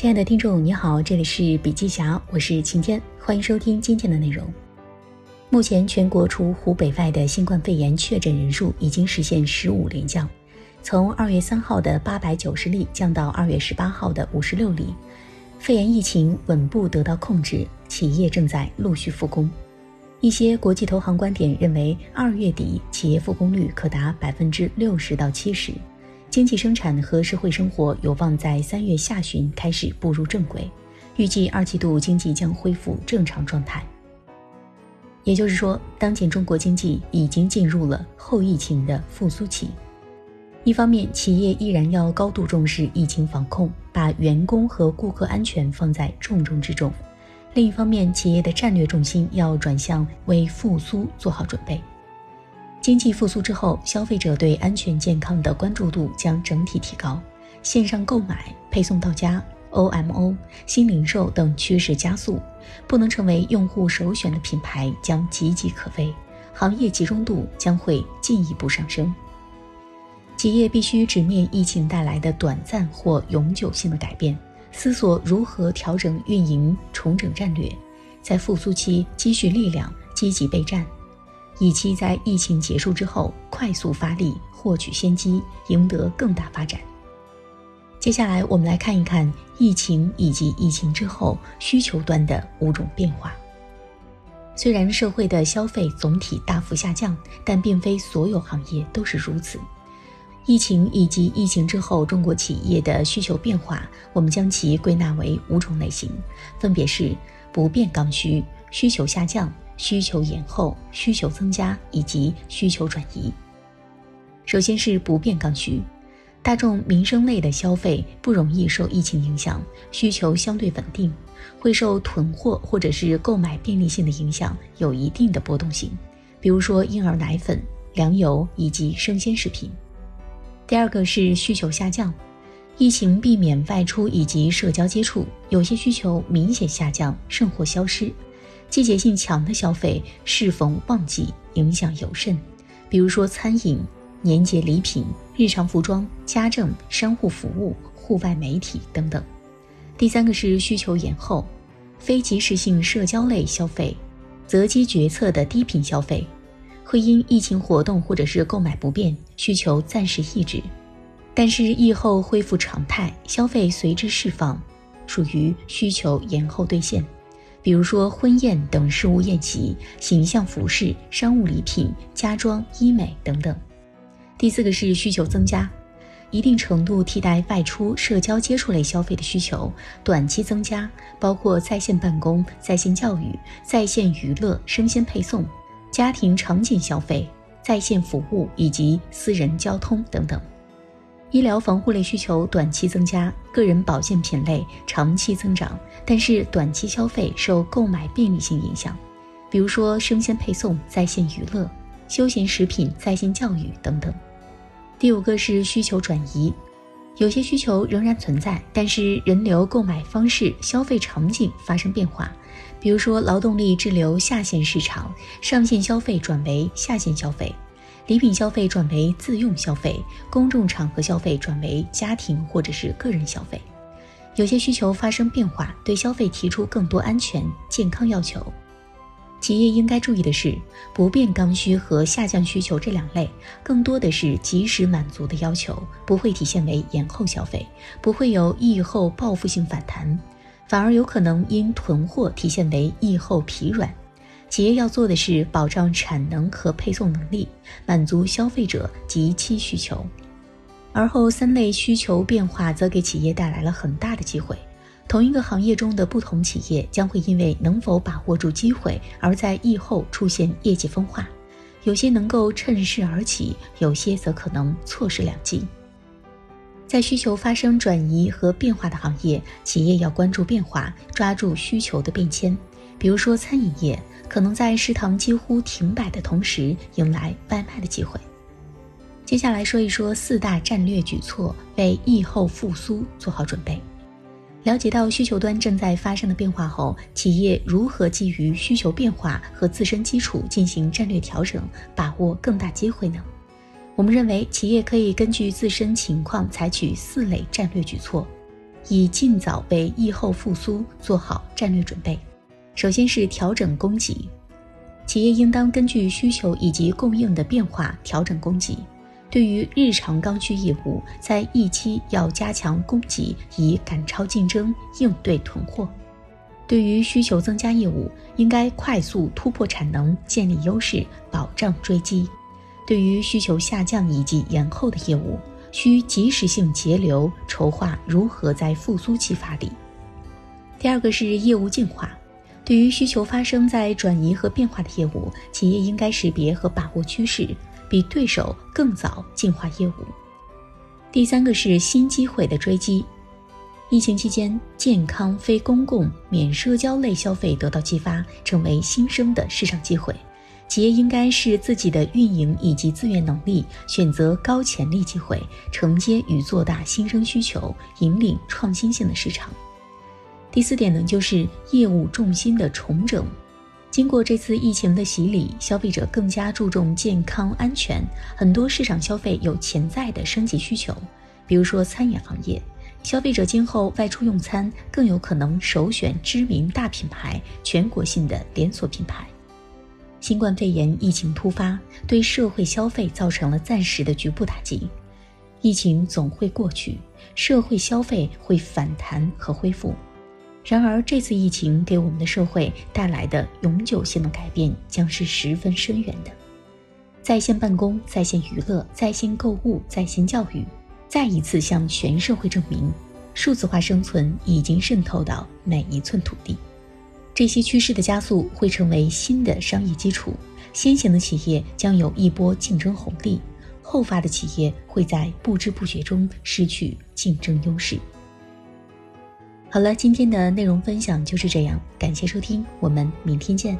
亲爱的听众，你好，这里是笔记侠，我是晴天，欢迎收听今天的内容。目前，全国除湖北外的新冠肺炎确诊人数已经实现十五连降，从二月三号的八百九十例降到二月十八号的五十六例，肺炎疫情稳步得到控制，企业正在陆续复工。一些国际投行观点认为，二月底企业复工率可达百分之六十到七十，经济生产和社会生活有望在三月下旬开始步入正轨，预计二季度经济将恢复正常状态。也就是说，当前中国经济已经进入了后疫情的复苏期。一方面，企业依然要高度重视疫情防控，把员工和顾客安全放在重中之重；另一方面，企业的战略重心要转向为复苏做好准备。经济复苏之后，消费者对安全健康的关注度将整体提高，线上购买、配送到家。OMO、新零售等趋势加速，不能成为用户首选的品牌将岌岌可危，行业集中度将会进一步上升。企业必须直面疫情带来的短暂或永久性的改变，思索如何调整运营、重整战略，在复苏期积蓄力量，积极备战，以期在疫情结束之后快速发力，获取先机，赢得更大发展。接下来，我们来看一看疫情以及疫情之后需求端的五种变化。虽然社会的消费总体大幅下降，但并非所有行业都是如此。疫情以及疫情之后中国企业的需求变化，我们将其归纳为五种类型，分别是不变刚需、需求下降、需求延后、需求增加以及需求转移。首先是不变刚需。大众民生类的消费不容易受疫情影响，需求相对稳定，会受囤货或者是购买便利性的影响，有一定的波动性。比如说婴儿奶粉、粮油以及生鲜食品。第二个是需求下降，疫情避免外出以及社交接触，有些需求明显下降，甚或消失。季节性强的消费适逢旺季，影响尤甚。比如说餐饮。年节礼品、日常服装、家政、商户服务、户外媒体等等。第三个是需求延后，非即时性社交类消费、择机决策的低频消费，会因疫情活动或者是购买不便，需求暂时抑制，但是疫后恢复常态，消费随之释放，属于需求延后兑现。比如说婚宴等事务宴席、形象服饰、商务礼品、家装、医美等等。第四个是需求增加，一定程度替代外出社交接触类消费的需求，短期增加，包括在线办公、在线教育、在线娱乐、生鲜配送、家庭场景消费、在线服务以及私人交通等等。医疗防护类需求短期增加，个人保健品类长期增长，但是短期消费受购买便利性影响，比如说生鲜配送、在线娱乐、休闲食品、在线教育等等。第五个是需求转移，有些需求仍然存在，但是人流购买方式、消费场景发生变化。比如说，劳动力滞留下线市场，上线消费转为下线消费，礼品消费转为自用消费，公众场合消费转为家庭或者是个人消费。有些需求发生变化，对消费提出更多安全、健康要求。企业应该注意的是，不变刚需和下降需求这两类，更多的是及时满足的要求，不会体现为延后消费，不会有疫后报复性反弹，反而有可能因囤货体现为疫后疲软。企业要做的是保障产能和配送能力，满足消费者及其需求。而后三类需求变化则给企业带来了很大的机会。同一个行业中的不同企业将会因为能否把握住机会，而在疫后出现业绩分化。有些能够趁势而起，有些则可能错失良机。在需求发生转移和变化的行业，企业要关注变化，抓住需求的变迁。比如说，餐饮业可能在食堂几乎停摆的同时，迎来外卖的机会。接下来说一说四大战略举措，为疫后复苏做好准备。了解到需求端正在发生的变化后，企业如何基于需求变化和自身基础进行战略调整，把握更大机会呢？我们认为，企业可以根据自身情况采取四类战略举措。以尽早为疫后复苏做好战略准备。首先是调整供给，企业应当根据需求以及供应的变化调整供给。对于日常刚需业务，在疫期要加强供给，以赶超竞争，应对囤货；对于需求增加业务，应该快速突破产能，建立优势，保障追击；对于需求下降以及延后的业务，需及时性节流，筹划如何在复苏期发力。第二个是业务进化，对于需求发生在转移和变化的业务，企业应该识别和把握趋势。比对手更早进化业务。第三个是新机会的追击。疫情期间，健康、非公共、免社交类消费得到激发，成为新生的市场机会。企业应该视自己的运营以及资源能力，选择高潜力机会，承接与做大新生需求，引领创新性的市场。第四点呢，就是业务重心的重整。经过这次疫情的洗礼，消费者更加注重健康安全，很多市场消费有潜在的升级需求。比如说餐饮行业，消费者今后外出用餐更有可能首选知名大品牌、全国性的连锁品牌。新冠肺炎疫情突发，对社会消费造成了暂时的局部打击，疫情总会过去，社会消费会反弹和恢复。然而，这次疫情给我们的社会带来的永久性的改变将是十分深远的。在线办公、在线娱乐、在线购物、在线教育，再一次向全社会证明，数字化生存已经渗透到每一寸土地。这些趋势的加速会成为新的商业基础，先行的企业将有一波竞争红利，后发的企业会在不知不觉中失去竞争优势。好了，今天的内容分享就是这样，感谢收听，我们明天见。